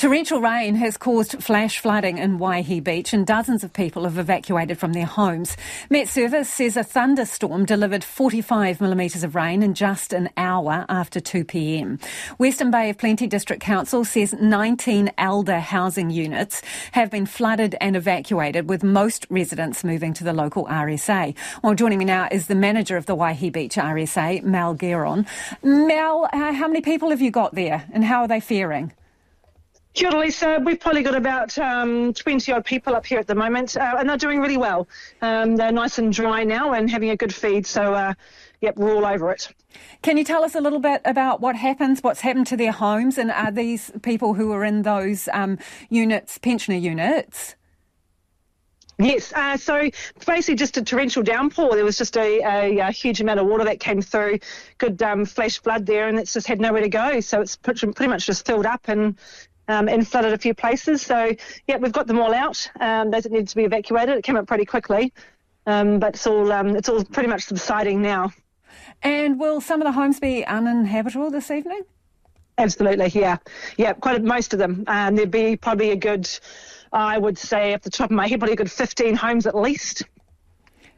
Torrential rain has caused flash flooding in Waihi Beach and dozens of people have evacuated from their homes. MetService says a thunderstorm delivered 45 millimetres of rain in just an hour after 2pm. Western Bay of Plenty District Council says 19 elder housing units have been flooded and evacuated with most residents moving to the local RSA. Well, joining me now is the manager of the Waihi Beach RSA, Mal Gearon. Mal, uh, how many people have you got there and how are they faring? Kia Lisa. We've probably got about um, 20 odd people up here at the moment, uh, and they're doing really well. Um, they're nice and dry now and having a good feed, so uh, yep, we're all over it. Can you tell us a little bit about what happens, what's happened to their homes, and are these people who are in those um, units pensioner units? Yes, uh, so basically just a torrential downpour. There was just a, a, a huge amount of water that came through, good um, flash flood there, and it's just had nowhere to go. So it's pretty much just filled up and um, and flooded a few places. So, yeah, we've got them all out. Um, those that needed to be evacuated, it came up pretty quickly, um, but it's all um, it's all pretty much subsiding now. And will some of the homes be uninhabitable this evening? Absolutely, yeah, yeah, quite a, most of them. Um, there'd be probably a good, I would say, off the top of my head, probably a good 15 homes at least.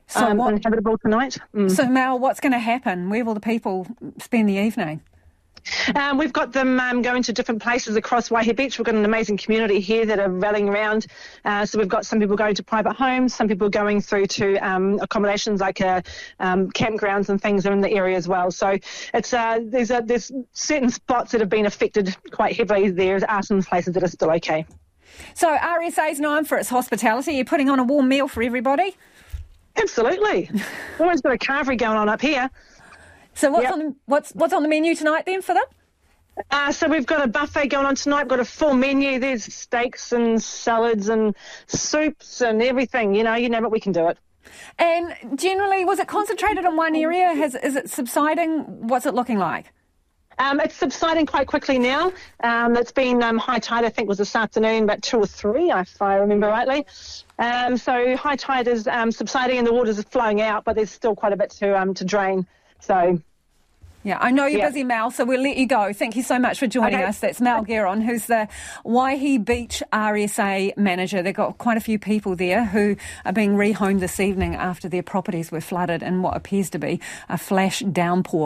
So um, what, uninhabitable tonight. Mm. So Mal, what's going to happen? Where will the people spend the evening? Um, we've got them um, going to different places across Waihi Beach. We've got an amazing community here that are rallying around. Uh, so we've got some people going to private homes, some people going through to um, accommodations like uh, um, campgrounds and things are in the area as well. So it's uh, there's a, there's certain spots that have been affected quite heavily. There are some places that are still okay. So RSA is known for its hospitality. You're putting on a warm meal for everybody. Absolutely. Always got a carvery going on up here. So what's yep. on the, what's what's on the menu tonight then for them? Uh, so we've got a buffet going on tonight. We've got a full menu. There's steaks and salads and soups and everything. You know, you name it, we can do it. And generally, was it concentrated in one area? Has is it subsiding? What's it looking like? Um, it's subsiding quite quickly now. Um, it's been um, high tide, I think, was this afternoon, about two or three, if I remember rightly. Um, so high tide is um, subsiding and the waters are flowing out, but there's still quite a bit to um, to drain. So yeah, I know you're yeah. busy, Mal, so we'll let you go. Thank you so much for joining okay. us. That's Mal Gearon, who's the Waihi Beach RSA manager. They've got quite a few people there who are being rehomed this evening after their properties were flooded in what appears to be a flash downpour.